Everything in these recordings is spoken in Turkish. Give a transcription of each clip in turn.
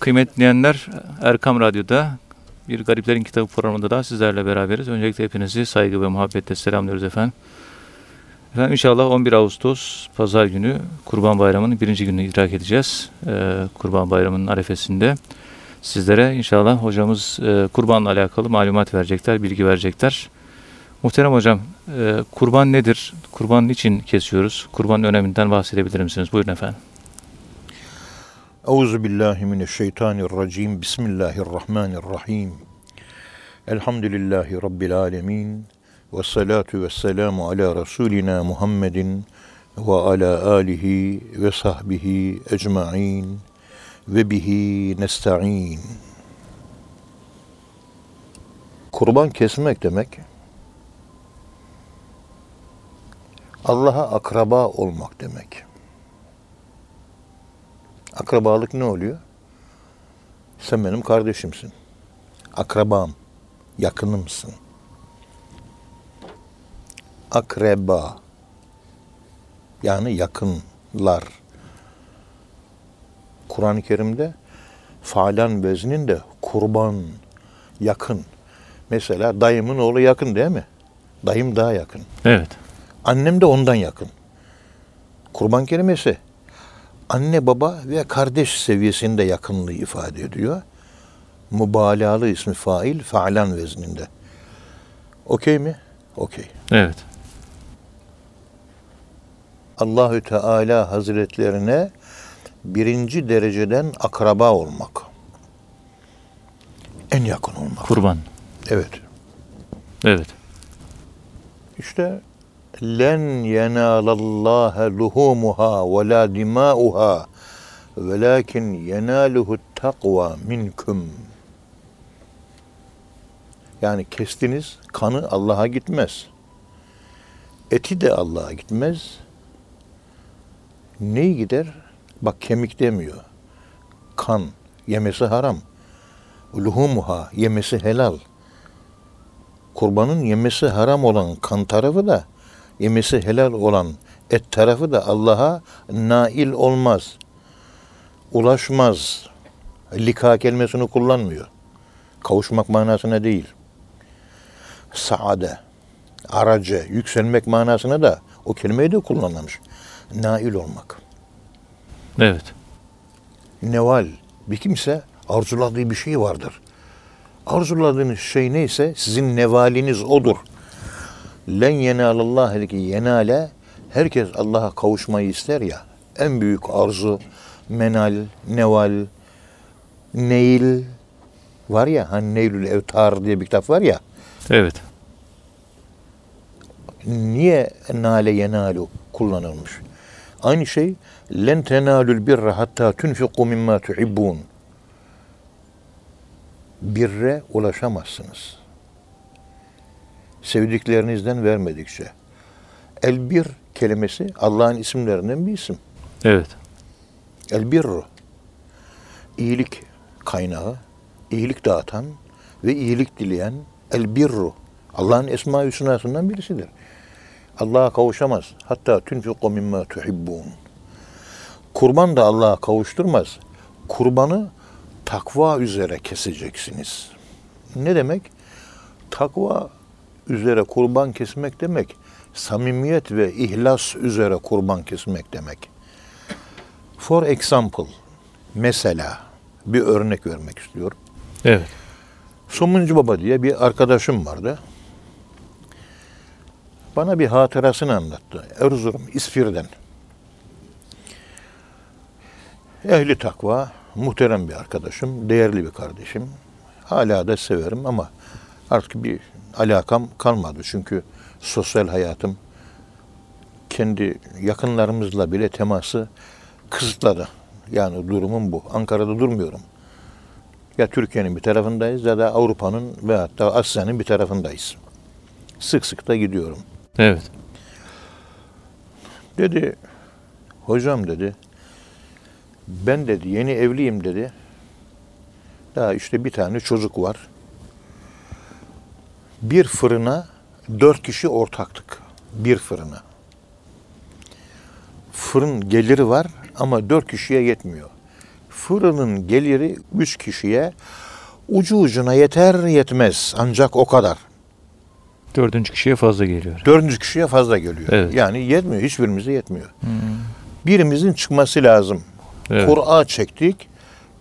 Kıymetli dinleyenler, Erkam Radyo'da bir Gariplerin Kitabı programında da sizlerle beraberiz. Öncelikle hepinizi saygı ve muhabbetle selamlıyoruz efendim. Efendim inşallah 11 Ağustos Pazar günü Kurban Bayramı'nın birinci gününü idrak edeceğiz. Ee, Kurban Bayramı'nın arefesinde. Sizlere inşallah hocamız e, kurbanla alakalı malumat verecekler, bilgi verecekler. Muhterem hocam, e, kurban nedir? Kurban için kesiyoruz? Kurbanın öneminden bahsedebilir misiniz? Buyurun efendim. Euzu billahi mineşşeytanirracim. Bismillahirrahmanirrahim. Elhamdülillahi rabbil alamin. Ve salatu ve selamu ala rasulina Muhammedin ve ala alihi ve sahbihi ecmaîn ve bihi nesta'in. Kurban kesmek demek Allah'a akraba olmak demek. Akrabalık ne oluyor? Sen benim kardeşimsin. Akrabam, yakınımsın. Akreba, yani yakınlar. Kur'an-ı Kerim'de falan vezninde kurban, yakın. Mesela dayımın oğlu yakın değil mi? Dayım daha yakın. Evet. Annem de ondan yakın. Kurban kelimesi anne baba ve kardeş seviyesinde yakınlığı ifade ediyor. Mübalağalı ismi fail faalan vezninde. Okey mi? Okey. Evet. Allahü Teala Hazretlerine birinci dereceden akraba olmak. En yakın olmak. Kurban. Evet. Evet. İşte len yenalallaha luhumuha ve la dimauha velakin yenaluhu takva minkum. Yani kestiniz kanı Allah'a gitmez. Eti de Allah'a gitmez. Neyi gider? Bak kemik demiyor. Kan yemesi haram. Luhumuha yemesi helal. Kurbanın yemesi haram olan kan tarafı da yemesi helal olan et tarafı da Allah'a nail olmaz. Ulaşmaz. Lika kelimesini kullanmıyor. Kavuşmak manasına değil. Saade, araca, yükselmek manasına da o kelimeyi de kullanmamış. Nail olmak. Evet. Neval, bir kimse arzuladığı bir şey vardır. Arzuladığınız şey neyse sizin nevaliniz odur. Len yenalallah dedi ki yenale herkes Allah'a kavuşmayı ister ya. En büyük arzu menal, neval, neil var ya hani Neylül Evtar diye bir kitap var ya. Evet. Niye nale yenalu kullanılmış? Aynı şey len tenalul birra hatta tunfiqu mimma tuhibbun. Birre ulaşamazsınız. Sevdiklerinizden vermedikçe. Elbir kelimesi Allah'ın isimlerinden bir isim. Evet. Elbirru. İyilik kaynağı, iyilik dağıtan ve iyilik dileyen elbirru. Allah'ın esma-i hüsnasından birisidir. Allah'a kavuşamaz. Hatta tunfiqu mimma tuhibbun. Kurban da Allah'a kavuşturmaz. Kurbanı takva üzere keseceksiniz. Ne demek? Takva üzere kurban kesmek demek, samimiyet ve ihlas üzere kurban kesmek demek. For example, mesela bir örnek vermek istiyorum. Evet. Somuncu Baba diye bir arkadaşım vardı. Bana bir hatırasını anlattı. Erzurum, İsfir'den. Ehli takva, muhterem bir arkadaşım, değerli bir kardeşim. Hala da severim ama artık bir alakam kalmadı. Çünkü sosyal hayatım kendi yakınlarımızla bile teması kısıtladı. Yani durumum bu. Ankara'da durmuyorum. Ya Türkiye'nin bir tarafındayız ya da Avrupa'nın ve hatta Asya'nın bir tarafındayız. Sık sık da gidiyorum. Evet. Dedi, hocam dedi, ben dedi yeni evliyim dedi. Daha işte bir tane çocuk var. Bir fırına dört kişi ortaktık. Bir fırına. Fırın geliri var ama dört kişiye yetmiyor. Fırının geliri üç kişiye ucu ucuna yeter yetmez ancak o kadar. Dördüncü kişiye fazla geliyor. Dördüncü kişiye fazla geliyor. Evet. Yani yetmiyor. Hiçbirimize yetmiyor. Birimizin çıkması lazım. Evet. Kur'a çektik.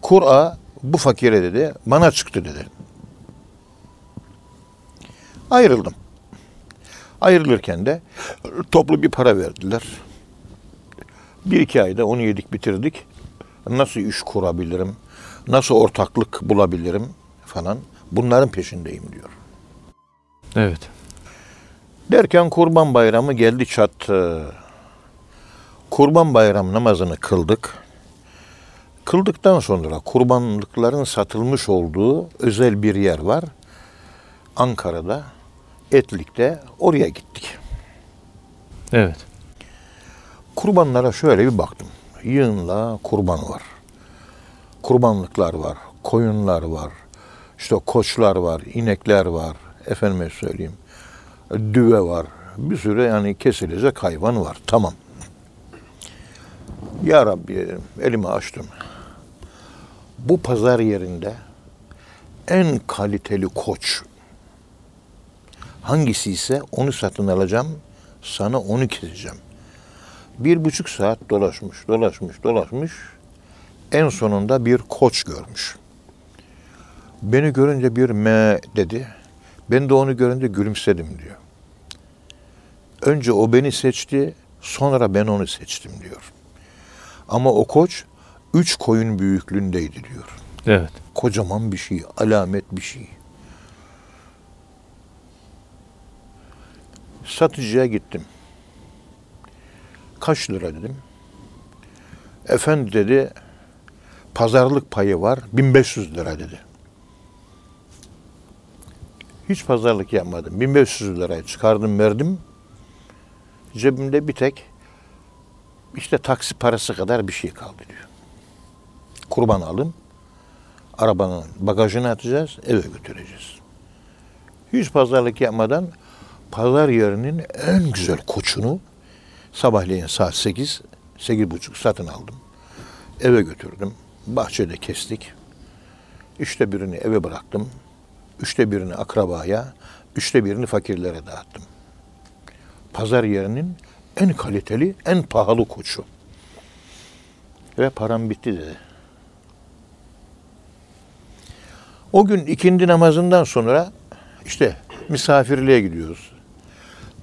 Kur'a bu fakire dedi. Bana çıktı dedi. Ayrıldım. Ayrılırken de toplu bir para verdiler. Bir iki ayda onu yedik bitirdik. Nasıl iş kurabilirim? Nasıl ortaklık bulabilirim falan. Bunların peşindeyim diyor. Evet. Derken Kurban Bayramı geldi çattı. Kurban Bayram namazını kıldık. Kıldıktan sonra kurbanlıkların satılmış olduğu özel bir yer var. Ankara'da, Etlik'te oraya gittik. Evet. Kurbanlara şöyle bir baktım. Yığınla kurban var. Kurbanlıklar var, koyunlar var, işte koçlar var, inekler var, efendime söyleyeyim, düve var. Bir sürü yani kesilecek hayvan var. Tamam. Ya Rabbi elimi açtım. Bu pazar yerinde en kaliteli koç hangisi ise onu satın alacağım, sana onu keseceğim. Bir buçuk saat dolaşmış, dolaşmış, dolaşmış. En sonunda bir koç görmüş. Beni görünce bir me dedi. Ben de onu görünce gülümsedim diyor. Önce o beni seçti, sonra ben onu seçtim diyor. Ama o koç üç koyun büyüklüğündeydi diyor. Evet. Kocaman bir şey, alamet bir şey. Satıcıya gittim. Kaç lira dedim. Efendi dedi, pazarlık payı var, 1500 lira dedi. Hiç pazarlık yapmadım. 1500 lirayı çıkardım verdim. Cebimde bir tek işte taksi parası kadar bir şey kaldı diyor. Kurban alın, arabanın bagajına atacağız, eve götüreceğiz. Hiç pazarlık yapmadan pazar yerinin en güzel koçunu sabahleyin saat 8, 8.30 satın aldım. Eve götürdüm. Bahçede kestik. Üçte birini eve bıraktım. Üçte birini akrabaya, üçte birini fakirlere dağıttım. Pazar yerinin en kaliteli, en pahalı koçu. Ve param bitti dedi. O gün ikindi namazından sonra işte misafirliğe gidiyoruz.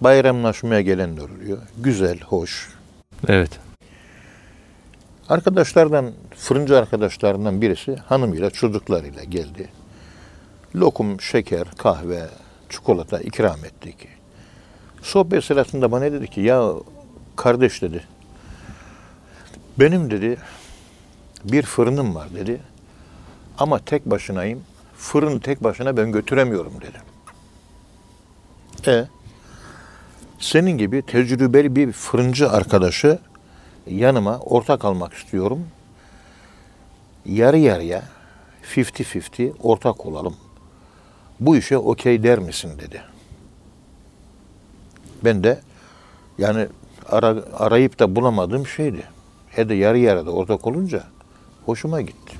Bayramlaşmaya gelenler oluyor. Güzel, hoş. Evet. Arkadaşlardan, fırıncı arkadaşlarından birisi hanımıyla, çocuklarıyla geldi. Lokum, şeker, kahve, çikolata ikram ettik. Sohbet sırasında bana dedi ki, ya kardeş dedi, benim dedi bir fırınım var dedi. Ama tek başınayım. Fırını tek başına ben götüremiyorum dedi. E senin gibi tecrübeli bir fırıncı arkadaşı yanıma ortak almak istiyorum. Yarı yarıya 50-50 ortak olalım. Bu işe okey der misin dedi. Ben de yani ara, arayıp da bulamadığım şeydi. He de yarı yarıda ortak olunca hoşuma gitti.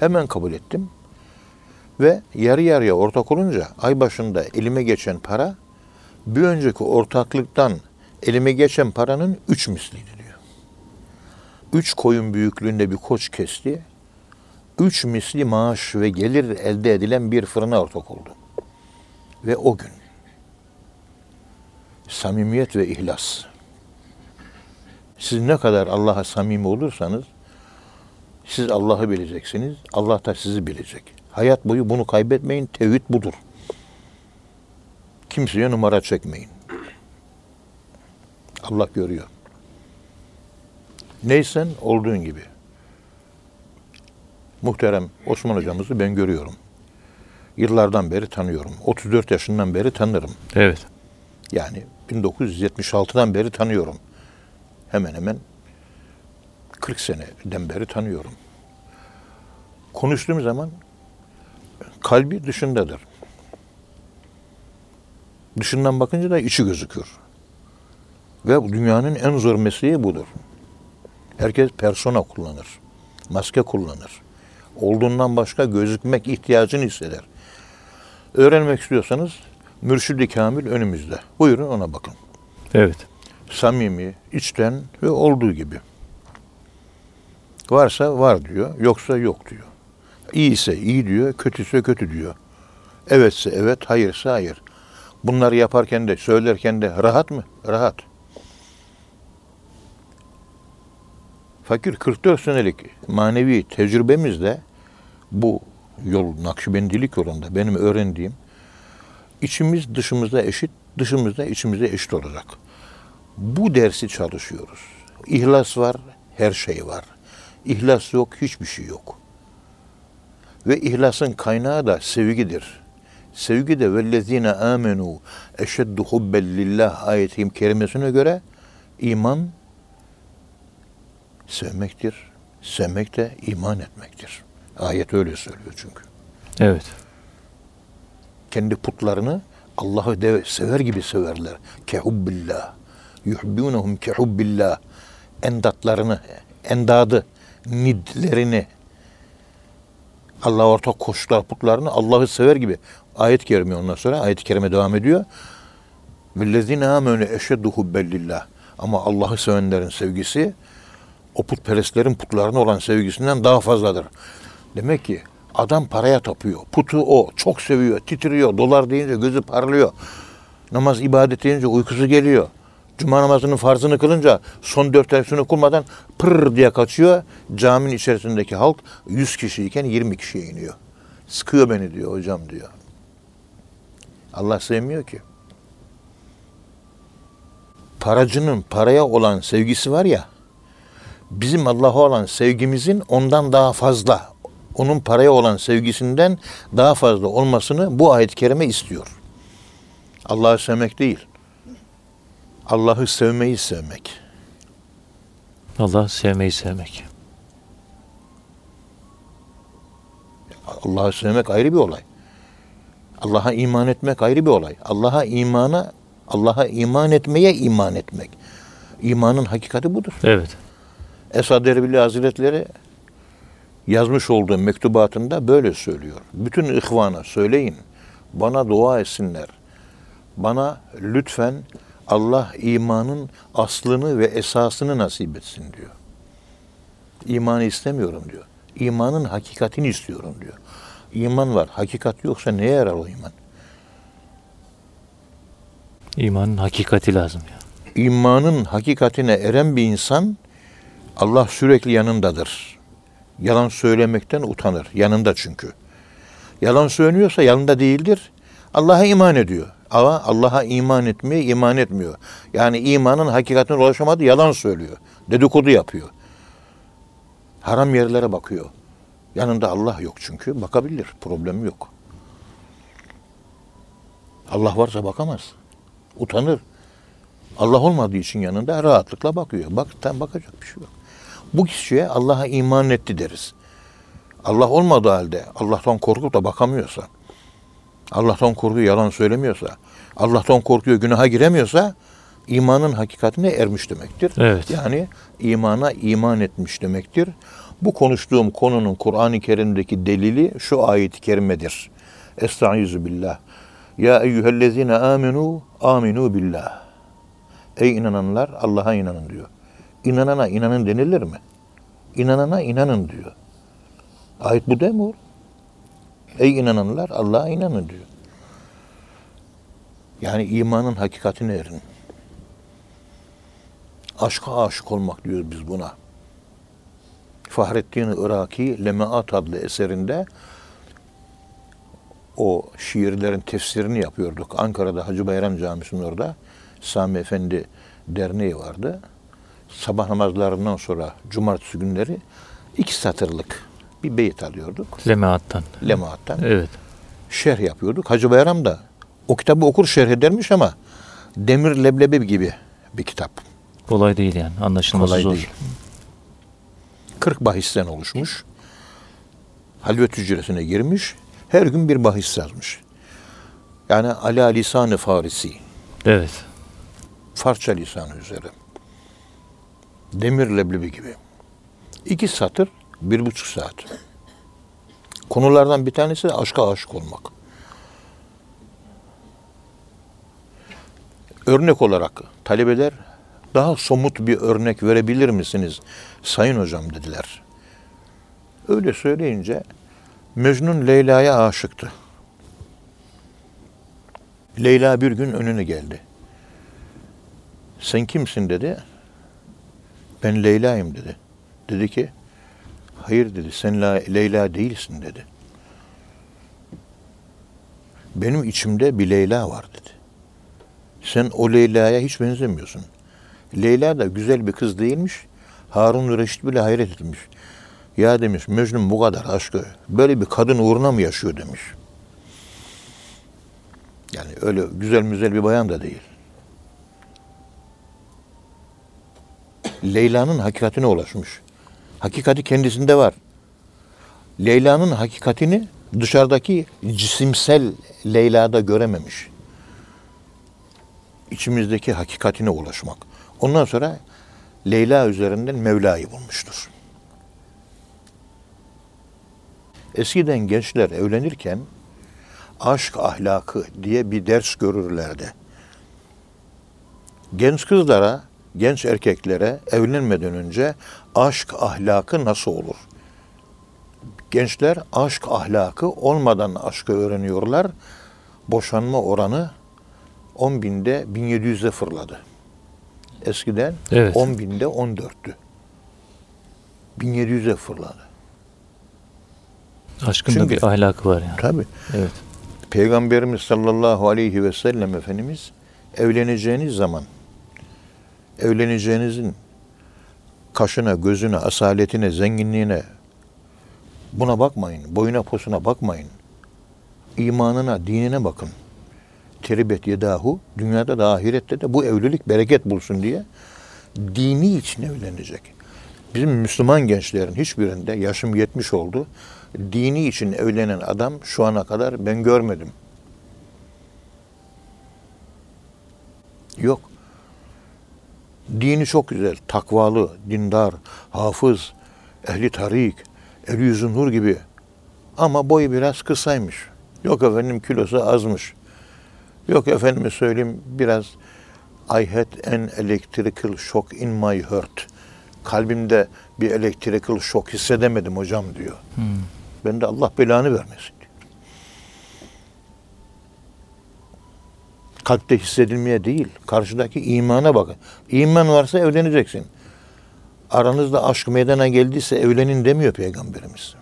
Hemen kabul ettim. Ve yarı yarıya ortak olunca ay başında elime geçen para bir önceki ortaklıktan elime geçen paranın üç misliydi diyor. Üç koyun büyüklüğünde bir koç kesti. Üç misli maaş ve gelir elde edilen bir fırına ortak oldu. Ve o gün samimiyet ve ihlas. Siz ne kadar Allah'a samimi olursanız siz Allah'ı bileceksiniz. Allah da sizi bilecek. Hayat boyu bunu kaybetmeyin. Tevhid budur. Kimseye numara çekmeyin. Allah görüyor. Neysen olduğun gibi. Muhterem Osman hocamızı ben görüyorum. Yıllardan beri tanıyorum. 34 yaşından beri tanırım. Evet. Yani 1976'dan beri tanıyorum. Hemen hemen 40 seneden beri tanıyorum. Konuştuğum zaman kalbi dışındadır. Dışından bakınca da içi gözükür. Ve dünyanın en zor mesleği budur. Herkes persona kullanır. Maske kullanır. Olduğundan başka gözükmek ihtiyacını hisseder. Öğrenmek istiyorsanız Mürşid-i Kamil önümüzde. Buyurun ona bakın. Evet. Samimi, içten ve olduğu gibi. Varsa var diyor, yoksa yok diyor. İyiyse iyi diyor, kötüyse kötü diyor. Evetse evet, hayırsa hayır. Bunları yaparken de, söylerken de rahat mı? Rahat. Fakir 44 senelik manevi tecrübemizde bu yol Nakşibendilik yolunda benim öğrendiğim içimiz dışımızda eşit, dışımızda içimizde eşit olacak. Bu dersi çalışıyoruz. İhlas var, her şey var. İhlas yok, hiçbir şey yok. Ve ihlasın kaynağı da sevgidir. Sevgi de vellezine amenu eşeddu hubben lillah ayet-i kerimesine göre iman sevmektir. Sevmek de iman etmektir. Ayet öyle söylüyor çünkü. Evet. Kendi putlarını Allah'ı de sever gibi severler. Kehubbillah. Yuhibbunehum kehubbillah. Endatlarını, endadı, nidlerini, Allah ortak koştular putlarını Allah'ı sever gibi. Ayet-i kerime ondan sonra ayet-i kerime devam ediyor. Vellezine amenu eşeddu hubbellillah. Ama Allah'ı sevenlerin sevgisi o putperestlerin putlarına olan sevgisinden daha fazladır. Demek ki adam paraya tapıyor. Putu o. Çok seviyor. Titriyor. Dolar deyince gözü parlıyor. Namaz ibadet deyince uykusu geliyor. Cuma namazının farzını kılınca son dört rekatını kılmadan pırr diye kaçıyor. Caminin içerisindeki halk 100 kişiyken 20 kişiye iniyor. Sıkıyor beni diyor hocam diyor. Allah sevmiyor ki. Paracının paraya olan sevgisi var ya, bizim Allah'a olan sevgimizin ondan daha fazla, onun paraya olan sevgisinden daha fazla olmasını bu ayet-i kerime istiyor. Allah'ı sevmek değil. Allah'ı sevmeyi sevmek. Allah sevmeyi sevmek. Allah'ı sevmek ayrı bir olay. Allah'a iman etmek ayrı bir olay. Allah'a imana, Allah'a iman etmeye iman etmek. İmanın hakikati budur. Evet. Esad Erbil Hazretleri yazmış olduğu mektubatında böyle söylüyor. Bütün ihvana söyleyin. Bana dua etsinler. Bana lütfen Allah imanın aslını ve esasını nasip etsin diyor. İmanı istemiyorum diyor. İmanın hakikatini istiyorum diyor. İman var, hakikat yoksa neye yarar o iman? İmanın hakikati lazım ya. İmanın hakikatine eren bir insan Allah sürekli yanındadır. Yalan söylemekten utanır. Yanında çünkü. Yalan söylüyorsa yanında değildir. Allah'a iman ediyor. Ama Allah'a iman etmeye iman etmiyor. Yani imanın hakikatine ulaşamadı yalan söylüyor. Dedikodu yapıyor. Haram yerlere bakıyor. Yanında Allah yok çünkü. Bakabilir. Problem yok. Allah varsa bakamaz. Utanır. Allah olmadığı için yanında rahatlıkla bakıyor. Bak, tam bakacak bir şey yok. Bu kişiye Allah'a iman etti deriz. Allah olmadığı halde Allah'tan korkup da bakamıyorsa, Allah'tan korkuyor yalan söylemiyorsa, Allah'tan korkuyor günaha giremiyorsa imanın hakikatine ermiş demektir. Evet. Yani imana iman etmiş demektir. Bu konuştuğum konunun Kur'an-ı Kerim'deki delili şu ayet-i kerimedir. Estaizu billah. Ya eyyühellezine aminu aminu billah. Ey inananlar Allah'a inanın diyor. İnanana inanın denilir mi? İnanana inanın diyor. Ayet bu değil mi? Ey inananlar Allah'a inanın diyor. Yani imanın hakikatine erin. Aşka aşık olmak diyoruz biz buna. Fahrettin Iraki Lemaat adlı eserinde o şiirlerin tefsirini yapıyorduk. Ankara'da Hacı Bayram Camisi'nin orada Sami Efendi Derneği vardı. Sabah namazlarından sonra cumartesi günleri iki satırlık bir beyit alıyorduk. Lemaattan. Lemaat'tan. Evet. Şerh yapıyorduk. Hacı Bayram da o kitabı okur şerh edermiş ama demir leblebi gibi bir kitap. Kolay değil yani. Anlaşılması Kolay zor. değil. 40 bahisten oluşmuş. Halvet hücresine girmiş. Her gün bir bahis yazmış. Yani ala lisanı farisi. Evet. Farsça lisanı üzere. Demir leblebi gibi. İki satır Bir buçuk saat. Konulardan bir tanesi de aşka aşık olmak. Örnek olarak talebeler daha somut bir örnek verebilir misiniz sayın hocam dediler. Öyle söyleyince Mecnun Leyla'ya aşıktı. Leyla bir gün önüne geldi. Sen kimsin dedi. Ben Leyla'yım dedi. Dedi ki hayır dedi sen La- Leyla değilsin dedi. Benim içimde bir Leyla var dedi. Sen o Leyla'ya hiç benzemiyorsun. Leyla da güzel bir kız değilmiş. Harun Reşit bile hayret etmiş. Ya demiş Mecnun bu kadar aşkı böyle bir kadın uğruna mı yaşıyor demiş. Yani öyle güzel müzel bir bayan da değil. Leyla'nın hakikatine ulaşmış. Hakikati kendisinde var. Leyla'nın hakikatini dışarıdaki cisimsel Leyla'da görememiş. İçimizdeki hakikatine ulaşmak. Ondan sonra Leyla üzerinden Mevla'yı bulmuştur. Eskiden gençler evlenirken aşk ahlakı diye bir ders görürlerdi. Genç kızlara, genç erkeklere evlenmeden önce aşk ahlakı nasıl olur? Gençler aşk ahlakı olmadan aşkı öğreniyorlar. Boşanma oranı 10 binde 1700'e fırladı. Eskiden Evet. 10 binde 14'tü. 1700'e fırladı. Aşkın da Çünkü- bir ahlakı var yani. Tabii. Evet. Peygamberimiz sallallahu aleyhi ve sellem Efendimiz evleneceğiniz zaman evleneceğinizin kaşına, gözüne, asaletine, zenginliğine buna bakmayın. Boyuna posuna bakmayın. İmanına, dinine bakın. Teribet yedahu dünyada da ahirette de bu evlilik bereket bulsun diye dini için evlenecek. Bizim Müslüman gençlerin hiçbirinde yaşım 70 oldu. Dini için evlenen adam şu ana kadar ben görmedim. Yok. Dini çok güzel, takvalı, dindar, hafız, ehli tarik, eli yüzü nur gibi. Ama boyu biraz kısaymış. Yok efendim kilosu azmış. Yok efendime söyleyeyim biraz I had an electrical shock in my heart. Kalbimde bir electrical shock hissedemedim hocam diyor. Hmm. Ben de Allah belanı vermesin diyor. Kalpte hissedilmeye değil, karşıdaki imana bakın. İman varsa evleneceksin. Aranızda aşk meydana geldiyse evlenin demiyor Peygamberimiz.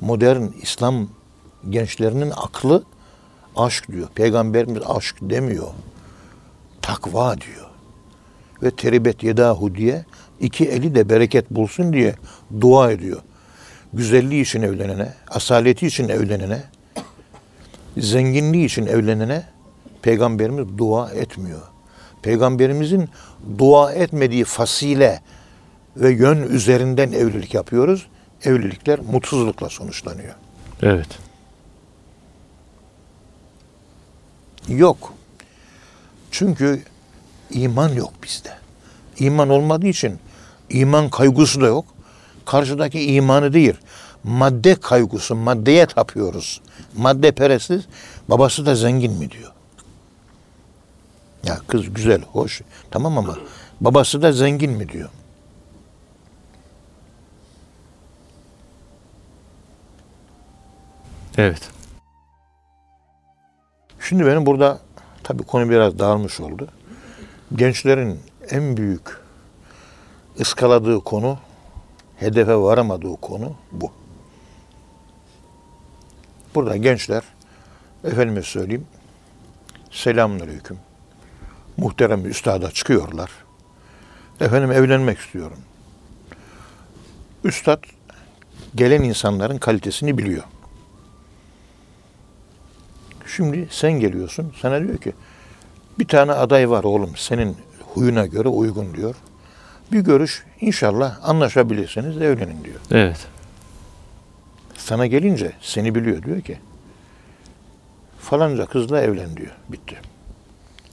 Modern İslam gençlerinin aklı aşk diyor. Peygamberimiz aşk demiyor. Takva diyor. Ve teribet yedahu diye iki eli de bereket bulsun diye dua ediyor. Güzelliği için evlenene, asaleti için evlenene, zenginliği için evlenene Peygamberimiz dua etmiyor. Peygamberimizin dua etmediği fasile ve yön üzerinden evlilik yapıyoruz. Evlilikler mutsuzlukla sonuçlanıyor. Evet. Yok. Çünkü iman yok bizde. İman olmadığı için iman kaygısı da yok. Karşıdaki imanı değil. Madde kaygısı, maddeye tapıyoruz. Madde peresiz, babası da zengin mi diyor. Ya kız güzel, hoş. Tamam ama babası da zengin mi diyor. Evet. Şimdi benim burada tabii konu biraz dağılmış oldu. Gençlerin en büyük ıskaladığı konu, hedefe varamadığı konu bu. Burada gençler, efendime söyleyeyim, selamünaleyküm. Muhterem bir üstada çıkıyorlar. Efendim evlenmek istiyorum. Üstad gelen insanların kalitesini biliyor. Şimdi sen geliyorsun. Sana diyor ki bir tane aday var oğlum senin huyuna göre uygun diyor. Bir görüş inşallah anlaşabilirsiniz evlenin diyor. Evet. Sana gelince seni biliyor diyor ki falanca kızla evlen diyor. Bitti.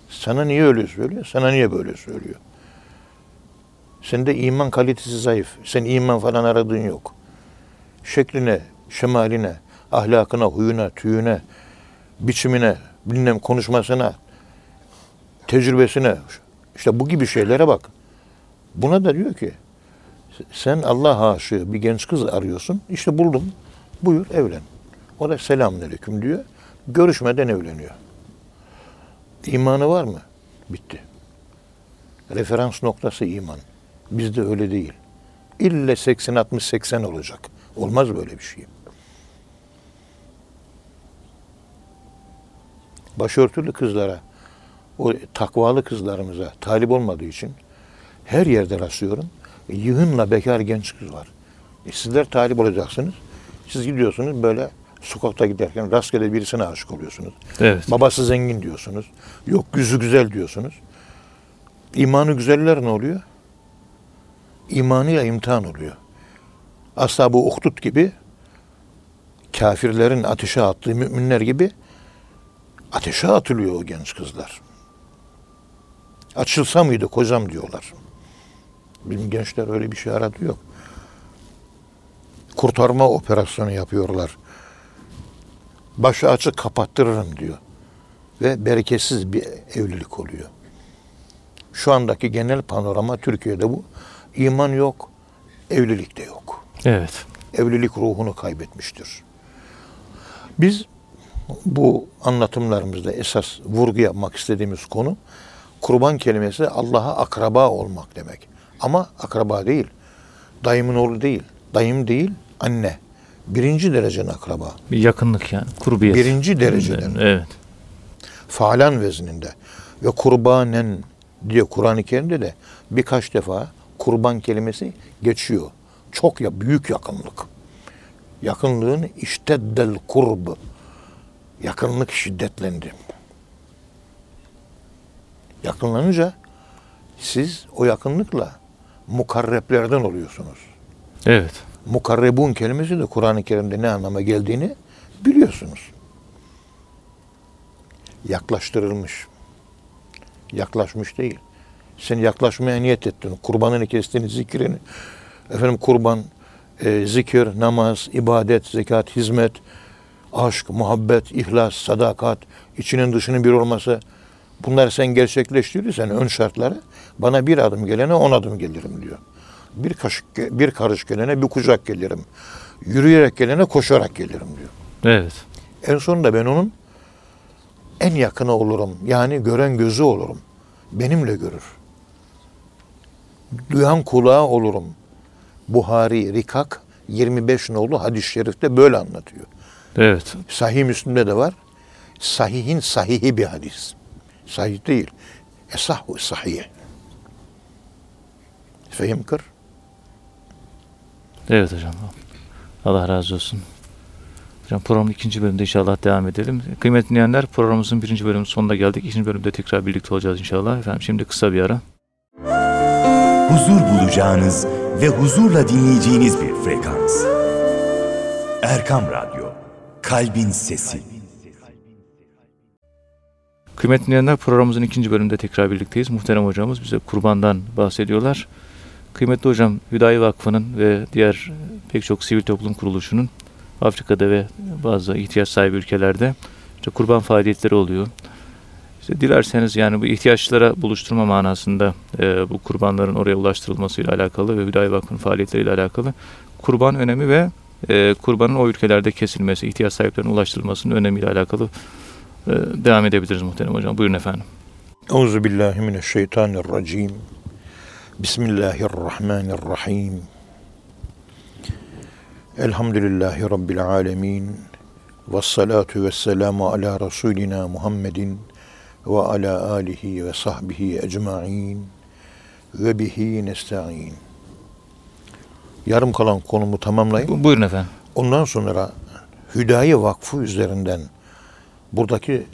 Sana niye öyle söylüyor? Sana niye böyle söylüyor? Sende iman kalitesi zayıf. Sen iman falan aradığın yok. Şekline, şemaline, ahlakına, huyuna, tüyüne, biçimine, bilmem konuşmasına, tecrübesine, işte bu gibi şeylere bak. Buna da diyor ki, sen Allah aşığı bir genç kız arıyorsun. İşte buldum. Buyur evlen. O da selamünaleyküm diyor. Görüşmeden evleniyor. İmanı var mı? Bitti. Referans noktası iman. Bizde öyle değil. İlle 80 60 80 olacak. Olmaz böyle bir şey. Başörtülü kızlara, o takvalı kızlarımıza talip olmadığı için her yerde rastlıyorum. Yığınla bekar genç kız var. E sizler talip olacaksınız. Siz gidiyorsunuz böyle sokakta giderken rastgele birisine aşık oluyorsunuz. Evet. Babası zengin diyorsunuz. Yok yüzü güzel diyorsunuz. İmanı güzeller ne oluyor? İmanıyla imtihan oluyor. Asla bu Uhdud gibi kafirlerin ateşe attığı müminler gibi ateşe atılıyor o genç kızlar. Açılsa mıydı kocam diyorlar. Bizim gençler öyle bir şey aradı yok. Kurtarma operasyonu yapıyorlar. Başı açık kapattırırım diyor. Ve bereketsiz bir evlilik oluyor. Şu andaki genel panorama Türkiye'de bu. İman yok, evlilik de yok. Evet. Evlilik ruhunu kaybetmiştir. Biz bu anlatımlarımızda esas vurgu yapmak istediğimiz konu kurban kelimesi Allah'a akraba olmak demek. Ama akraba değil. Dayımın oğlu değil. Dayım değil, anne. Birinci derecenin akraba. Bir yakınlık yani. Kurbiyet. Birinci dereceden. Evet. Falan vezninde. Ve kurbanen diye Kur'an-ı Kerim'de de birkaç defa kurban kelimesi geçiyor. Çok ya büyük yakınlık. Yakınlığın işteddel kurb. Yakınlık şiddetlendi. Yakınlanınca siz o yakınlıkla mukarreplerden oluyorsunuz. Evet. Mukarrebun kelimesi de Kur'an-ı Kerim'de ne anlama geldiğini biliyorsunuz. Yaklaştırılmış. Yaklaşmış değil. Sen yaklaşmaya niyet ettin. Kurbanını kestin, zikrini. Efendim kurban, e, zikir, namaz, ibadet, zekat, hizmet, aşk, muhabbet, ihlas, sadakat, içinin dışının bir olması. Bunları sen gerçekleştirirsen ön şartları bana bir adım gelene on adım gelirim diyor. Bir kaşık, bir karış gelene bir kucak gelirim. Yürüyerek gelene koşarak gelirim diyor. Evet. En sonunda ben onun en yakını olurum. Yani gören gözü olurum. Benimle görür. Duyan kulağı olurum. Buhari, Rikak 25 nolu hadis-i şerifte böyle anlatıyor. Evet. Sahih Müslim'de de var. Sahihin sahihi bir hadis. Sahih değil. Esahhu sahih. Fehim kır. Evet hocam. Allah razı olsun. Hocam programın ikinci bölümünde inşallah devam edelim. Kıymetli dinleyenler programımızın birinci bölümünün sonuna geldik. İkinci bölümde tekrar birlikte olacağız inşallah. Efendim şimdi kısa bir ara. huzur bulacağınız ve huzurla dinleyeceğiniz bir frekans. Erkam Radyo, Kalbin Sesi. Kıymetli dinleyenler programımızın ikinci bölümünde tekrar birlikteyiz. Muhterem hocamız bize kurbandan bahsediyorlar. Kıymetli hocam Hüdayi Vakfı'nın ve diğer pek çok sivil toplum kuruluşunun Afrika'da ve bazı ihtiyaç sahibi ülkelerde işte kurban faaliyetleri oluyor. İşte dilerseniz yani bu ihtiyaçlara buluşturma manasında e, bu kurbanların oraya ulaştırılmasıyla alakalı ve Hüdayi Vakfı'nın faaliyetleriyle alakalı kurban önemi ve e, kurbanın o ülkelerde kesilmesi, ihtiyaç sahiplerine ulaştırılmasının önemiyle alakalı e, devam edebiliriz muhterem hocam. Buyurun efendim. Euzu billahi mineşşeytanirracim. Bismillahirrahmanirrahim. Elhamdülillahi Rabbil alemin. Ve salatu ve selamu ala Resulina Muhammedin ve ala alihi ve sahbihi ecma'in ve bihi nesta'in. Yarım kalan konumu tamamlayayım. Bu- Buyurun efendim. Ondan sonra Hüdayi Vakfı üzerinden buradaki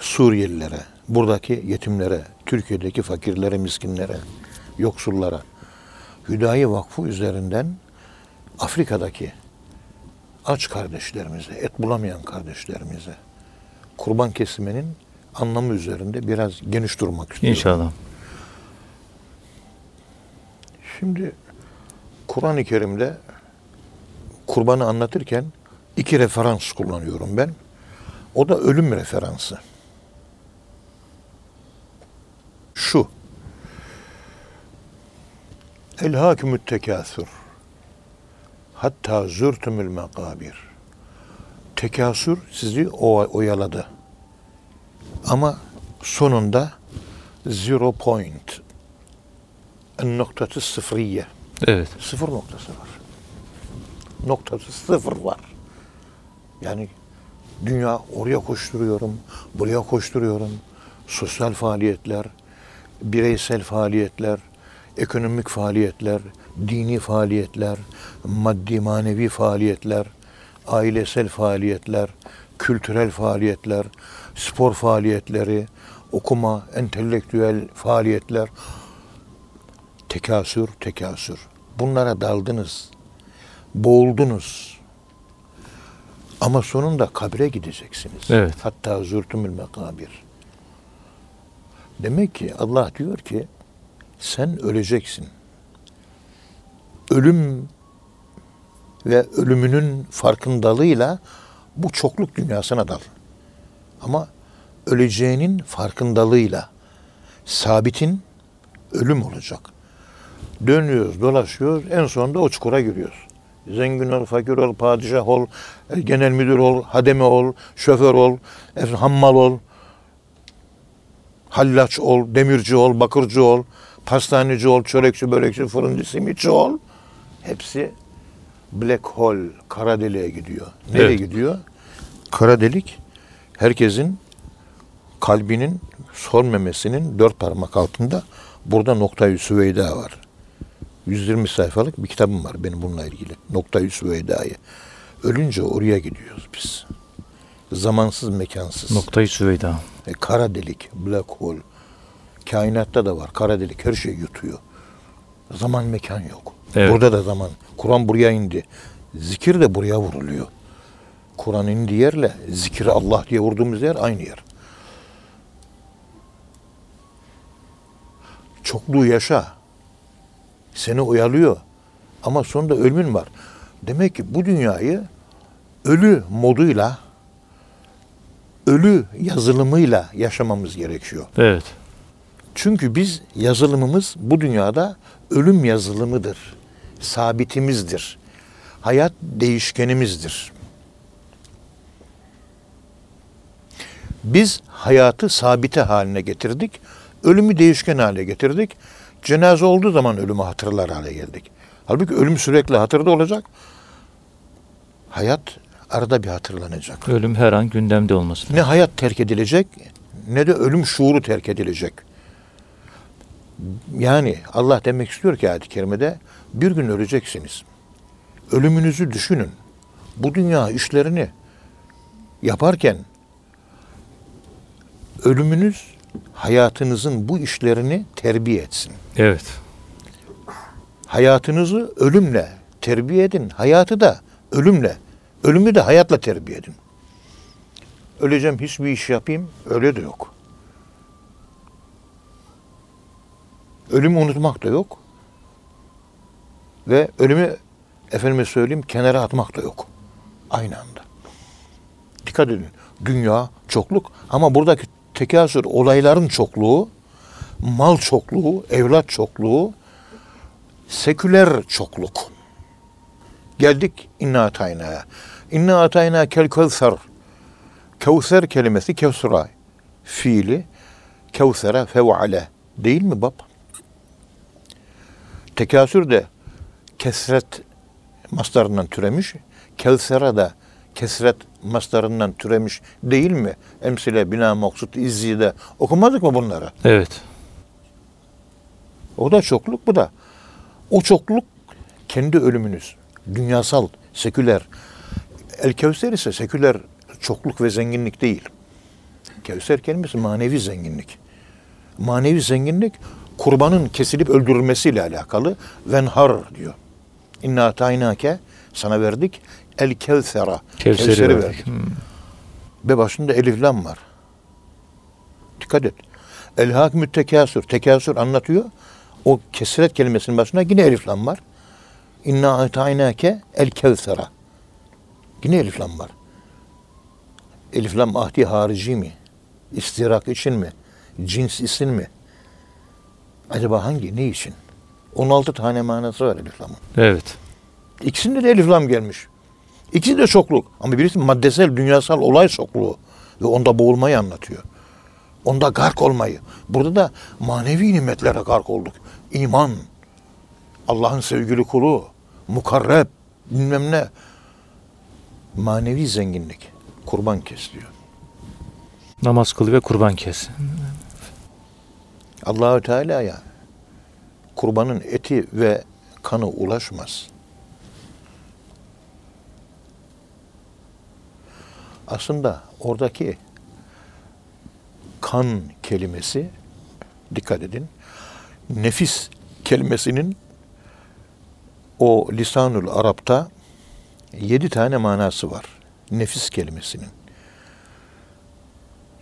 Suriyelilere, buradaki yetimlere, Türkiye'deki fakirlere, miskinlere, yoksullara, Hüdayi Vakfı üzerinden Afrika'daki aç kardeşlerimize, et bulamayan kardeşlerimize kurban kesiminin anlamı üzerinde biraz geniş durmak istiyorum. İnşallah. Şimdi Kur'an-ı Kerim'de kurbanı anlatırken iki referans kullanıyorum ben. O da ölüm referansı. Şu. El hakimut tekasür. Hatta zürtümül mekabir. Tekasür sizi oyaladı. Ama sonunda zero point. En noktası. Evet. Sıfır noktası var. Noktası sıfır var. Yani dünya oraya koşturuyorum, buraya koşturuyorum. Sosyal faaliyetler, bireysel faaliyetler, ekonomik faaliyetler, dini faaliyetler, maddi manevi faaliyetler, ailesel faaliyetler, kültürel faaliyetler, spor faaliyetleri, okuma, entelektüel faaliyetler, tekasür, tekasür. Bunlara daldınız, boğuldunuz. Ama sonunda kabre gideceksiniz. Evet. Hatta zürtümül mekabir. Demek ki Allah diyor ki sen öleceksin. Ölüm ve ölümünün farkındalığıyla bu çokluk dünyasına dal. Ama öleceğinin farkındalığıyla sabitin ölüm olacak. Dönüyoruz, dolaşıyoruz, en sonunda o çukura giriyoruz. Zengin ol, fakir ol, padişah ol, e, genel müdür ol, hademe ol, şoför ol, hammal ol, hallaç ol, demirci ol, bakırcı ol, pastaneci ol, çörekçi, börekçi, fırıncı, simitçi ol. Hepsi black hole, kara deliğe gidiyor. Nereye Evet. gidiyor? Kara delik herkesin kalbinin sol memesinin dört parmak altında burada noktayı süveyda var. 120 sayfalık bir kitabım var benim bununla ilgili. Noktayı süveydayı. Ölünce oraya gidiyoruz biz. Zamansız, mekansız. Noktayı Süveyda. E, kara delik, black hole. Kainatta da var. Kara delik her şeyi yutuyor. Zaman mekan yok. Evet. Burada da zaman. Kur'an buraya indi. Zikir de buraya vuruluyor. Kur'an indiği yerle zikir Allah diye vurduğumuz yer aynı yer. Çokluğu yaşa. Seni oyalıyor. Ama sonunda ölümün var. Demek ki bu dünyayı ölü moduyla ölü yazılımıyla yaşamamız gerekiyor. Evet. Çünkü biz yazılımımız bu dünyada ölüm yazılımıdır. Sabitimizdir. Hayat değişkenimizdir. Biz hayatı sabite haline getirdik. Ölümü değişken hale getirdik. Cenaze olduğu zaman ölümü hatırlar hale geldik. Halbuki ölüm sürekli hatırda olacak. Hayat arada bir hatırlanacak. Ölüm her an gündemde olması. Ne hayat terk edilecek ne de ölüm şuuru terk edilecek. Yani Allah demek istiyor ki ayet-i kerimede bir gün öleceksiniz. Ölümünüzü düşünün. Bu dünya işlerini yaparken ölümünüz hayatınızın bu işlerini terbiye etsin. Evet. Hayatınızı ölümle terbiye edin. Hayatı da ölümle, ölümü de hayatla terbiye edin. Öleceğim hiçbir iş yapayım, öyle de yok. Ölümü unutmak da yok. Ve ölümü efendime söyleyeyim kenara atmak da yok. Aynı anda. Dikkat edin. Dünya çokluk ama buradaki tekasür olayların çokluğu, mal çokluğu, evlat çokluğu, seküler çokluk. Geldik inna atayna'ya. İnna atayna kel kevser. Kevser kelimesi kevsura fiili kevsere fevale değil mi bab? Tekasür de kesret mastarından türemiş. Kevsera da kesret mastarından türemiş değil mi? Emsile, bina, maksut, izzi de okumadık mı bunları? Evet. O da çokluk, bu da. O çokluk kendi ölümünüz. Dünyasal, seküler. El Kevser ise seküler çokluk ve zenginlik değil. Kevser kelimesi manevi zenginlik. Manevi zenginlik kurbanın kesilip öldürülmesiyle alakalı. Venhar diyor. İnna ataynake sana verdik el kevsera. Kevseri Kevseri verdik. verdik. Ve başında elif lam var. Dikkat et. El hakmü tekasür. Tekasür anlatıyor. O kesiret kelimesinin başına yine elif lam var. İnna ataynake el kevsera. Yine elif lam var. Elif lam ahdi harici mi? İstirak için mi? Cins isim mi? Acaba hangi? Ne için? 16 tane manası var elif lamın. Evet. İkisinde de elif lam gelmiş. İkisi de çokluk. Ama birisi maddesel, dünyasal olay çokluğu. Ve onda boğulmayı anlatıyor. Onda gark olmayı. Burada da manevi nimetlere gark olduk. İman, Allah'ın sevgili kulu, mukarreb, bilmem ne. Manevi zenginlik. Kurban kes diyor. Namaz kıl ve kurban kes. Allahü Teala'ya kurbanın eti ve kanı ulaşmaz. Aslında oradaki kan kelimesi dikkat edin. Nefis kelimesinin o lisanul Arap'ta yedi tane manası var. Nefis kelimesinin.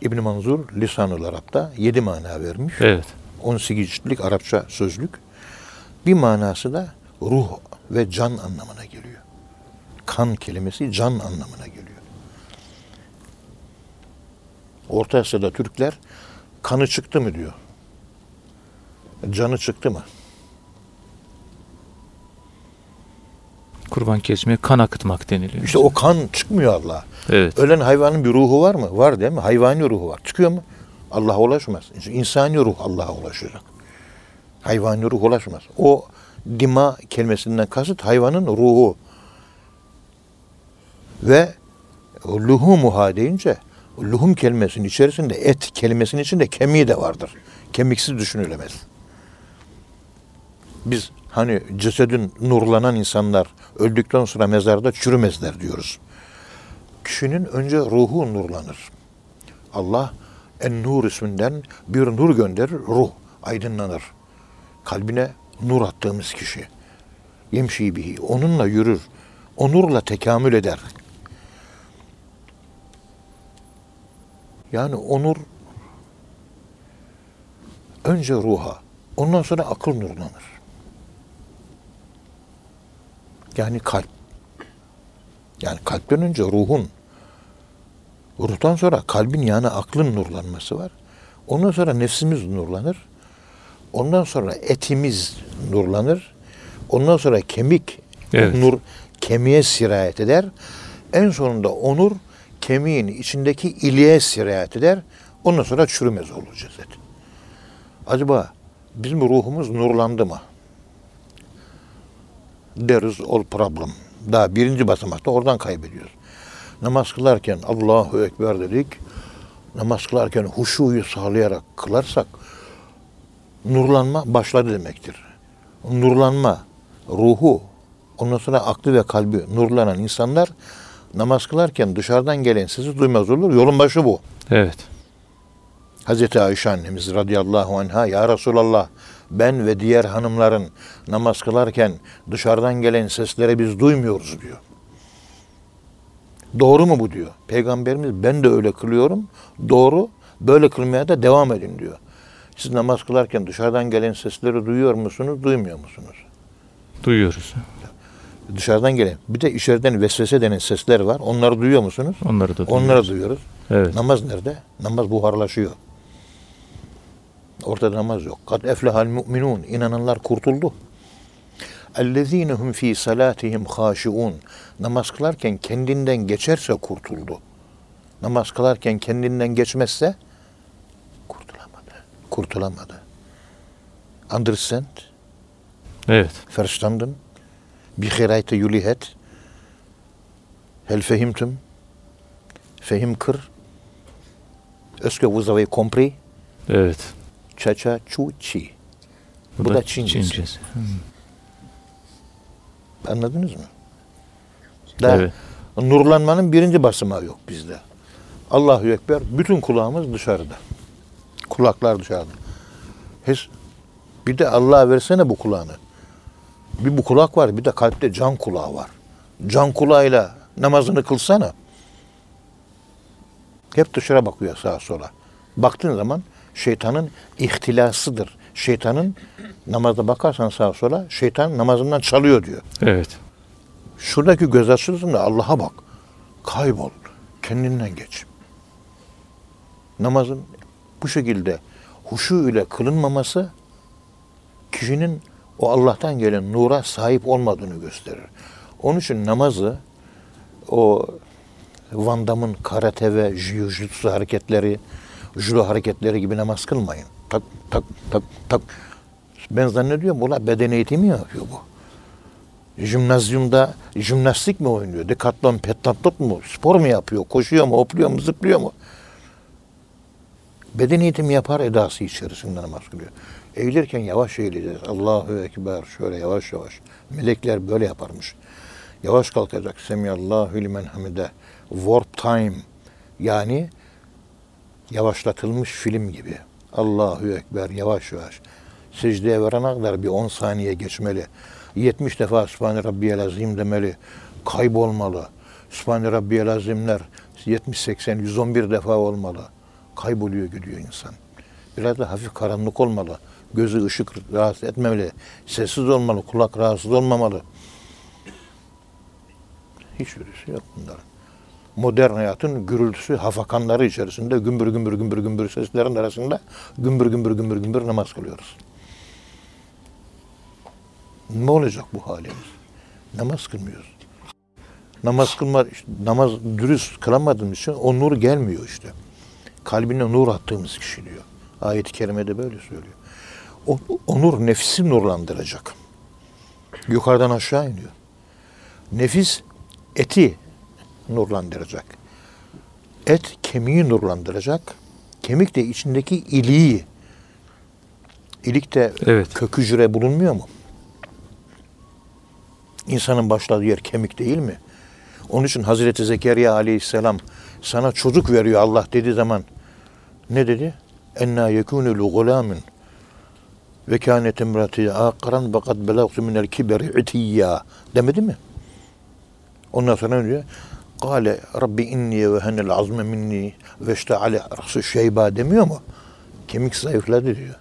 İbn Manzur lisanul Arap'ta yedi mana vermiş. Evet. 18 ciltlik Arapça sözlük. Bir manası da ruh ve can anlamına geliyor. Kan kelimesi can anlamına geliyor. Orta Asya'da Türkler kanı çıktı mı diyor. Canı çıktı mı? Kurban kesmeye kan akıtmak deniliyor. İşte o kan çıkmıyor Allah. Evet. Ölen hayvanın bir ruhu var mı? Var değil mi? Hayvani ruhu var. Çıkıyor mu? Allah'a ulaşmaz. İnsani ruh Allah'a ulaşacak. Hayvani ruh ulaşmaz. O dima kelimesinden kasıt hayvanın ruhu. Ve luhumuha deyince luhum kelimesinin içerisinde et kelimesinin içinde kemiği de vardır. Kemiksiz düşünülemez. Biz hani cesedin nurlanan insanlar öldükten sonra mezarda çürümezler diyoruz. Kişinin önce ruhu nurlanır. Allah En-Nur isminden bir nur gönderir, ruh aydınlanır. Kalbine nur attığımız kişi. Yemşi bihi, onunla yürür. O nurla tekamül eder. Yani o nur önce ruha, ondan sonra akıl nurlanır. Yani kalp. Yani kalpten önce ruhun, ruhtan sonra kalbin yani aklın nurlanması var. Ondan sonra nefsimiz nurlanır. Ondan sonra etimiz nurlanır. Ondan sonra kemik Evet. nur kemiğe sirayet eder. En sonunda onur kemiğin içindeki iliğe sirayet eder. Ondan sonra çürümez olur ceset. Acaba bizim ruhumuz nurlandı mı? İs all problem. Daha birinci basamakta oradan kaybediyoruz. Namaz kılarken Allahu Ekber dedik. Namaz kılarken huşuyu sağlayarak kılarsak nurlanma başladı demektir. Nurlanma, ruhu, ondan sonra aklı ve kalbi nurlanan insanlar namaz kılarken dışarıdan gelen sesi duymaz olur. Yolun başı bu. Evet. Hazreti Ayşe annemiz radıyallahu anha ya Resulallah ben ve diğer hanımların namaz kılarken dışarıdan gelen sesleri biz duymuyoruz diyor. Doğru mu bu diyor. Peygamberimiz ben de öyle kılıyorum. Doğru. Böyle kılmaya da devam edin diyor. Siz namaz kılarken dışarıdan gelen sesleri duyuyor musunuz, duymuyor musunuz? Duyuyoruz. Dışarıdan gelen. Bir de içeriden vesvese denen sesler var. Onları duyuyor musunuz? Onları da duyuyoruz. Onları duyuyoruz. Evet. Namaz nerede? Namaz buharlaşıyor. Ortada namaz yok. Kad eflehal mu'minun. İnananlar kurtuldu. Ellezine hum fi salatihim haşiun. Namaz kılarken kendinden geçerse kurtuldu. Namaz kılarken kendinden geçmezse kurtulamadı. Kurtulamadı. Understand? Evet. Verstanden? Bihirayte yulihet. Hel fehimtum? Fehim kır. Öske vous avez compris? Evet. Çaça çu çi. Bu da Çincesi. Çincesi. Anladınız mı? Daha Evet. nurlanmanın birinci basamağı yok bizde. Allahu Ekber. Bütün kulağımız dışarıda. Kulaklar dışarıda. Hiç, bir de Allah'a versene bu kulağını. Bir bu kulak var, bir de kalpte can kulağı var. Can kulağıyla namazını kılsana. Hep dışarı bakıyor sağa sola. Baktığın zaman şeytanın ihtilasıdır. Şeytanın namazda bakarsan sağa sola şeytan namazından çalıyor diyor. Evet. Şuradaki göz açılsın Allah'a bak. Kaybol. Kendinden geç. Namazın bu şekilde huşu ile kılınmaması kişinin o Allah'tan gelen nura sahip olmadığını gösterir. Onun için namazı o Van Damme'ın karate ve jiu-jitsu hareketleri, judo hareketleri gibi namaz kılmayın. Tak tak tak tak. Ben zannediyorum bunlar beden eğitimi yapıyor bu. Jimnazyumda jimnastik mi oynuyor? Dekatlon, pentatlon mu? Spor mu yapıyor? Koşuyor mu? Hopluyor mu? Zıplıyor mu? Beden eğitimi yapar edası içerisinde namaz kılıyor. Eğilirken yavaş eğileceğiz. Allahu Ekber. Şöyle yavaş yavaş. Melekler böyle yaparmış. Yavaş kalkacak. Semiyallahu limen hamide. Warp time. Yani yavaşlatılmış film gibi. Allahu Ekber yavaş yavaş. Secdeye verene kadar bir 10 saniye geçmeli. 70 defa Sübhane Rabbiyel Azim demeli. Kaybolmalı. Sübhane Rabbiyel Azimler 70, 80, 111 defa olmalı. Kayboluyor gidiyor insan. Biraz da hafif karanlık olmalı. Gözü ışık rahatsız etmemeli. Sessiz olmalı, kulak rahatsız olmamalı. Hiçbirisi yok bunların. Modern hayatın gürültüsü, hafakanları içerisinde gümbür gümbür gümbür gümbür seslerin arasında gümbür gümbür gümbür gümbür namaz kılıyoruz. Ne olacak bu halimiz? Namaz kılmıyoruz. Namaz kılma, namaz dürüst kılamadığımız için o nur gelmiyor işte. Kalbine nur attığımız kişi diyor. Ayet-i kerimede böyle söylüyor. O, o nur nefsi nurlandıracak. Yukarıdan aşağı iniyor. Nefis eti nurlandıracak. Et kemiği nurlandıracak. Kemik de içindeki iliği. İlikte Evet. kök hücre bulunmuyor mu? İnsanın başladığı yer kemik değil mi? Onun için Hazreti Zekeriya aleyhisselam sana çocuk veriyor Allah dediği zaman ne dedi? Enna yekûnü lu gulâmin ve kânet imrati âkaran ve kad belagtu minel kiberi itiyya demedi mi? Ondan sonra diyor? Kale Rabbi inni ve henel azme minni ve işteale rası şeyba demiyor mu? Kemik zayıfladı diyor.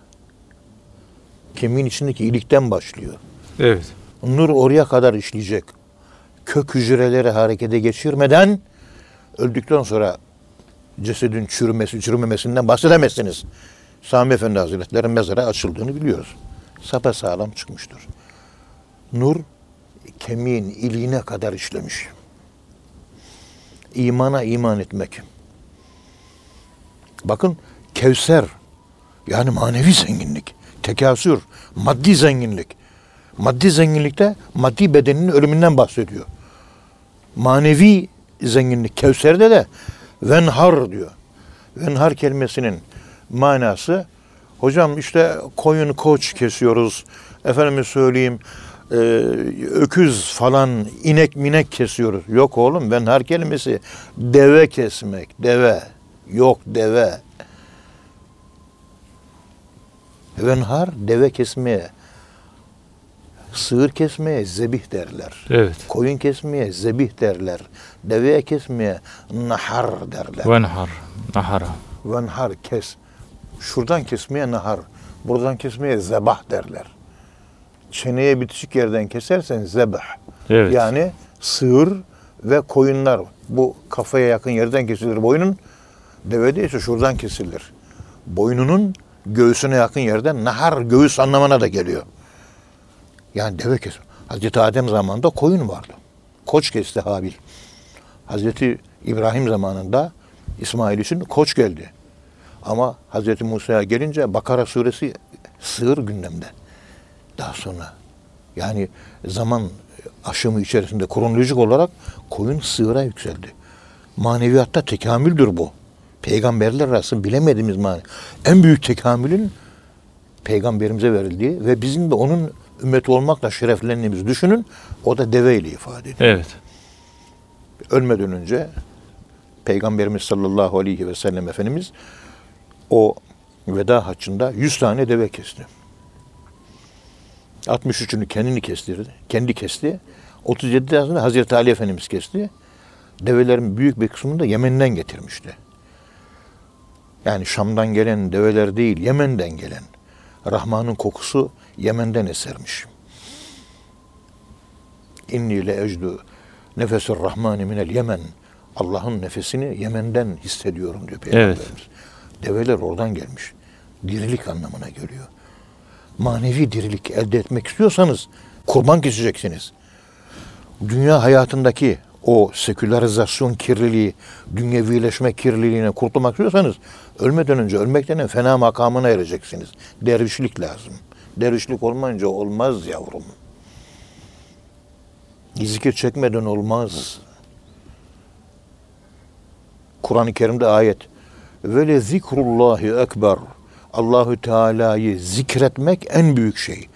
Kemiğin içindeki ilikten başlıyor. Evet. Nur oraya kadar işleyecek. Kök hücreleri harekete geçirmeden öldükten sonra cesedin çürümesi, çürümemesinden bahsedemezsiniz. Sami Efendi Hazretleri'nin mezara açıldığını biliyoruz. Sapa sağlam çıkmıştır. Nur kemiğin iliğine kadar işlemiş. İmana iman etmek. Bakın Kevser yani manevi zenginlik, tekasür, maddi zenginlik. Maddi zenginlikte maddi bedeninin ölümünden bahsediyor. Manevi zenginlik Kevser'de de venhar diyor. Venhar kelimesinin manası hocam işte koyun koç kesiyoruz. Efendime söyleyeyim e, öküz falan inek minek kesiyoruz. Yok oğlum venhar kelimesi deve kesmek. Deve. Yok deve. Venhar deve kesmeye, sığır kesmeye zebih derler. Evet. Koyun kesmeye zebih derler. Deveye kesmeye nahar derler. Venhar. Nahara. Venhar kes. Şuradan kesmeye nahar. Buradan kesmeye zebah derler. Çeneye bitişik yerden kesersen zebah. Evet. Yani sığır ve koyunlar. Bu kafaya yakın yerden kesilir boynun. Devede ise şuradan kesilir. Boynunun göğsüne yakın yerden nahar göğüs anlamına da geliyor. Yani deve kes. Hazreti Adem zamanında koyun vardı. Koç kesti Habil. Hazreti İbrahim zamanında İsmail için koç geldi. Ama Hazreti Musa'ya gelince Bakara suresi sığır gündemde. Daha sonra yani zaman aşımı içerisinde kronolojik olarak koyun sığıra yükseldi. Maneviyatta tekamüldür bu. Peygamberler arasında bilemediğimiz mani. En büyük tekamülün peygamberimize verildiği ve bizim de onun ümmeti olmakla şereflendiğimizi düşünün. O da deve ile ifade ediyor. Evet. Ölmeden önce Peygamberimiz sallallahu aleyhi ve sellem Efendimiz o veda haccında 100 tane deve kesti. 63'ünü kendini kestirdi. Kendi kesti. 37 tanesini Hazreti Ali Efendimiz kesti. Develerin büyük bir kısmını da Yemen'den getirmişti. Yani Şam'dan gelen develer değil, Yemen'den gelen. Rahman'ın kokusu Yemen'den esermiş. İnni le ecdu nefesur rahmani minel Yemen. Allah'ın nefesini Yemen'den hissediyorum diyor Peygamberimiz. Develer oradan gelmiş. Dirilik anlamına geliyor. Manevi dirilik elde etmek istiyorsanız kurban keseceksiniz. Dünya hayatındaki o sekülerizasyon kirliliği, dünyevileşme kirliliğine kurtulmak istiyorsanız ölmeden önce ölmekten fena makamına ereceksiniz. Dervişlik lazım. Dervişlik olmayınca olmaz yavrum. Zikir çekmeden olmaz. Kur'an-ı Kerim'de ayet. Ve le zikrullahi ekber. Allahü Teala'yı zikretmek en büyük şey.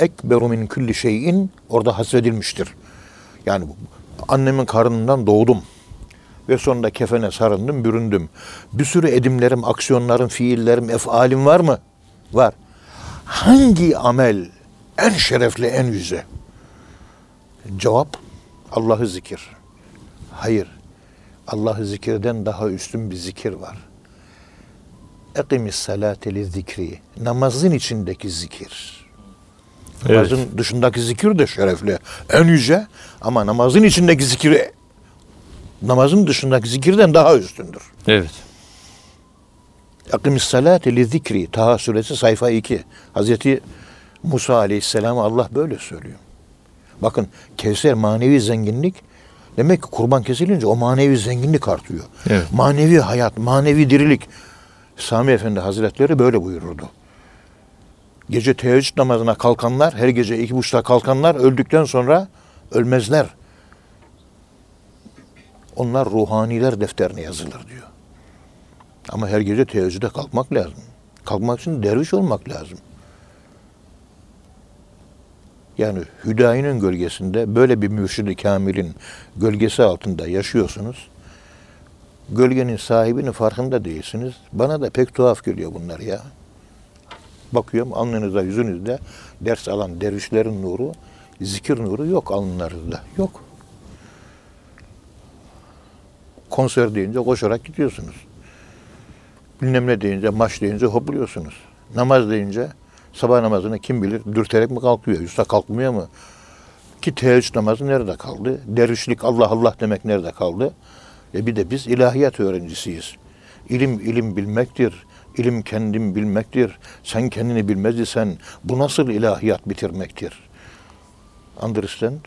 Ekberu min kulli şeyin orada hasredilmiştir. Yani annemin karnından doğdum ve sonunda kefene sarındım, büründüm. Bir sürü edimlerim, aksiyonlarım, fiillerim, efalim var mı? Var. Hangi amel en şerefli, en yüce? Cevap Allah'ı zikir. Hayır. Allah'ı zikirden daha üstün bir zikir var. Ekimis salate li zikri. Namazın içindeki zikir. Namazın dışındaki zikir de şerefli. En yüce ama namazın içindeki zikir namazın dışındaki zikirden daha üstündür. Evet. Akimis salate li zikri. Taha suresi sayfa 2. Hazreti Musa aleyhisselam Allah böyle söylüyor. Bakın Kevser manevi zenginlik demek ki kurban kesilince o manevi zenginlik artıyor. Evet. Manevi hayat, manevi dirilik. Sami Efendi Hazretleri böyle buyururdu. Gece teheccüd namazına kalkanlar, her gece iki buçukta kalkanlar öldükten sonra ölmezler. Onlar ruhaniler defterine yazılır diyor. Ama her gece teheccüde kalkmak lazım. Kalkmak için derviş olmak lazım. Yani Hüdayi'nin gölgesinde böyle bir mürşid-i kamilin gölgesi altında yaşıyorsunuz. Gölgenin sahibinin farkında değilsiniz. Bana da pek tuhaf geliyor bunlar ya. Bakıyorum alnınızda, yüzünüzde ders alan dervişlerin nuru, zikir nuru yok alnlarınızda. Yok. Konser deyince koşarak gidiyorsunuz. Bilmem ne deyince, maç deyince hopluyorsunuz. Namaz deyince sabah namazını kim bilir dürterek mi kalkıyor, yoksa kalkmıyor mu? Ki teheccüd namazı nerede kaldı? Dervişlik Allah Allah demek nerede kaldı? E bir de biz ilahiyat öğrencisiyiz. İlim ilim bilmektir. İlim kendim bilmektir. Sen kendini bilmez isen bu nasıl ilahiyat bitirmektir? Understand?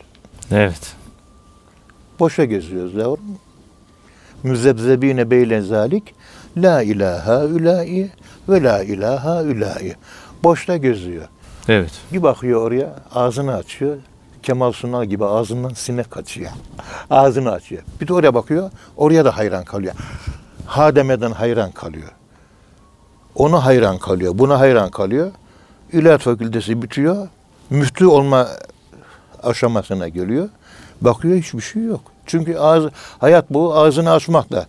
Evet. Boşa geziyoruz yavrum. Müzebzebine beyle zalik la ilaha ülai ve la ilaha ülai. Boşta geziyor. Evet. Bir bakıyor oraya ağzını açıyor. Kemal Sunal gibi ağzından sinek kaçıyor. Ağzını açıyor. Bir de oraya bakıyor. Oraya da hayran kalıyor. Ha demeden hayran kalıyor. Ona hayran kalıyor. Buna hayran kalıyor. İlahiyat fakültesi bitiyor. Müftü olma aşamasına geliyor. Bakıyor hiçbir şey yok. Çünkü ağız, hayat bu ağzını açmakla.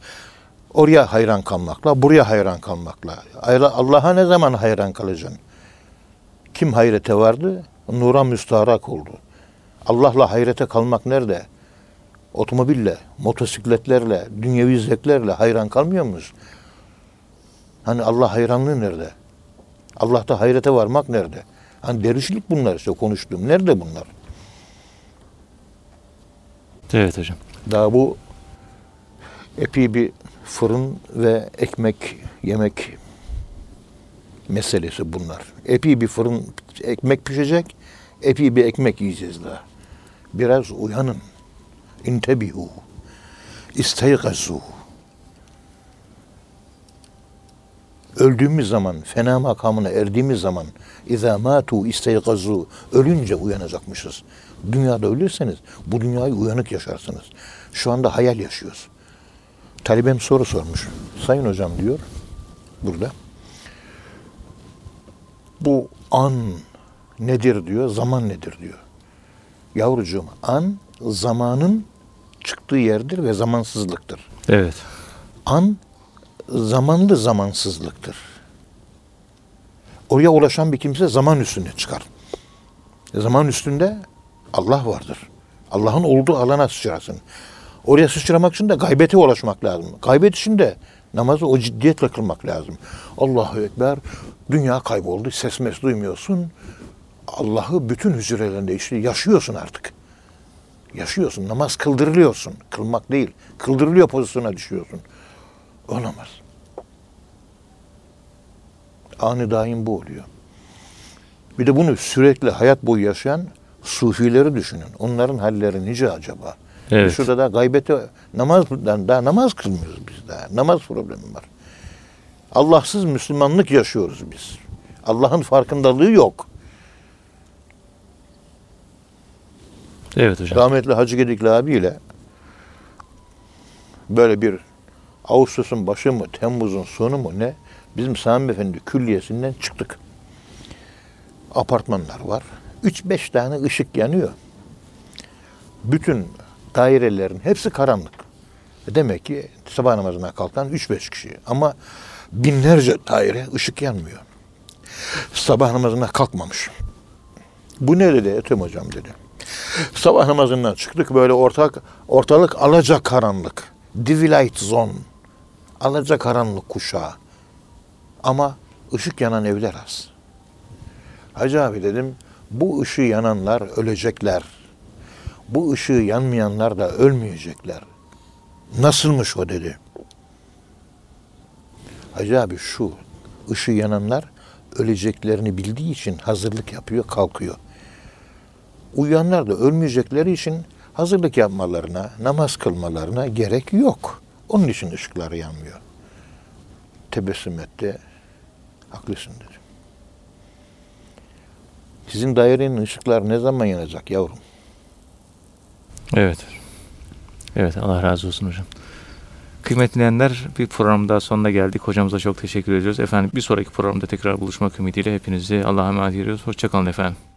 Oraya hayran kalmakla, buraya hayran kalmakla. Allah'a ne zaman hayran kalacaksın? Kim hayrete vardı? Nura müstaharak oldu. Allah'la hayrete kalmak nerede? Otomobille, motosikletlerle, dünyevi zevklerle hayran kalmıyor muyuz? Hani Allah hayranlığı nerede? Allah'ta hayrete varmak nerede? Hani dervişlik bunlar işte konuştuğum. Nerede bunlar? Evet hocam. Daha bu epey bir fırın ve ekmek yemek meselesi bunlar. Epey bir fırın ekmek pişecek, epey bir ekmek yiyeceğiz daha. Biraz uyanın. İntebihu. İsteygazu. Öldüğümüz zaman, fena makamına erdiğimiz zaman İzâ mâtu isteygazu. Ölünce uyanacakmışız. Dünyada ölürseniz bu dünyayı uyanık yaşarsınız. Şu anda hayal yaşıyoruz. Talibem soru sormuş. Sayın hocam diyor burada. Bu an nedir diyor, zaman nedir diyor. Yavrucuğum an zamanın çıktığı yerdir ve zamansızlıktır. Evet. An zamanlı zamansızlıktır. Oraya ulaşan bir kimse zaman üstünde çıkar. Zaman üstünde Allah vardır. Allah'ın olduğu alana sıçrasın. Oraya sıçramak için de gaybete ulaşmak lazım. Gaybet için de Namazı o ciddiyetle kılmak lazım. Allahu Ekber, dünya kayboldu, ses mes duymuyorsun. Allah'ı bütün hücrelerinde işte yaşıyorsun artık. Yaşıyorsun, namaz kıldırılıyorsun. Kılmak değil, kıldırılıyor pozisyona düşüyorsun. O namaz. Anı daim bu oluyor. Bir de bunu sürekli hayat boyu yaşayan sufileri düşünün. Onların halleri nice acaba? Evet. Şurada da gaybete namazdan daha namaz kılmıyoruz biz daha. Namaz problemi var. Allahsız Müslümanlık yaşıyoruz biz. Allah'ın farkındalığı yok. Evet hocam. Rahmetli Hacı Gedikli abiyle böyle bir Ağustos'un başı mı, Temmuz'un sonu mu ne? Bizim Sami Efendi külliyesinden çıktık. Apartmanlar var. 3-5 tane ışık yanıyor. Bütün dairelerin hepsi karanlık. E Demek ki sabah namazına kalkan 3-5 kişi. Ama binlerce daire ışık yanmıyor. Sabah namazına kalkmamış. Bu ne dedi Ethem hocam dedi. Sabah namazından çıktık böyle ortak ortalık alaca karanlık. Divilight zone. Alaca karanlık kuşağı. Ama ışık yanan evler az. Hacı abi dedim bu ışığı yananlar ölecekler. Bu ışığı yanmayanlar da ölmeyecekler. Nasılmış o dedi. Hacı abi şu ışığı yananlar öleceklerini bildiği için hazırlık yapıyor kalkıyor. Uyuyanlar da ölmeyecekleri için hazırlık yapmalarına, namaz kılmalarına gerek yok. Onun için ışıkları yanmıyor. Tebessüm etti. Haklısın dedi. Sizin dairenin ışıkları ne zaman yanacak yavrum? Evet. Evet Allah razı olsun hocam. Kıymetli dinleyenler bir program daha sonuna geldik. Hocamıza çok teşekkür ediyoruz. Efendim bir sonraki programda tekrar buluşmak ümidiyle hepinizi Allah'a emanet ediyoruz. Hoşçakalın efendim.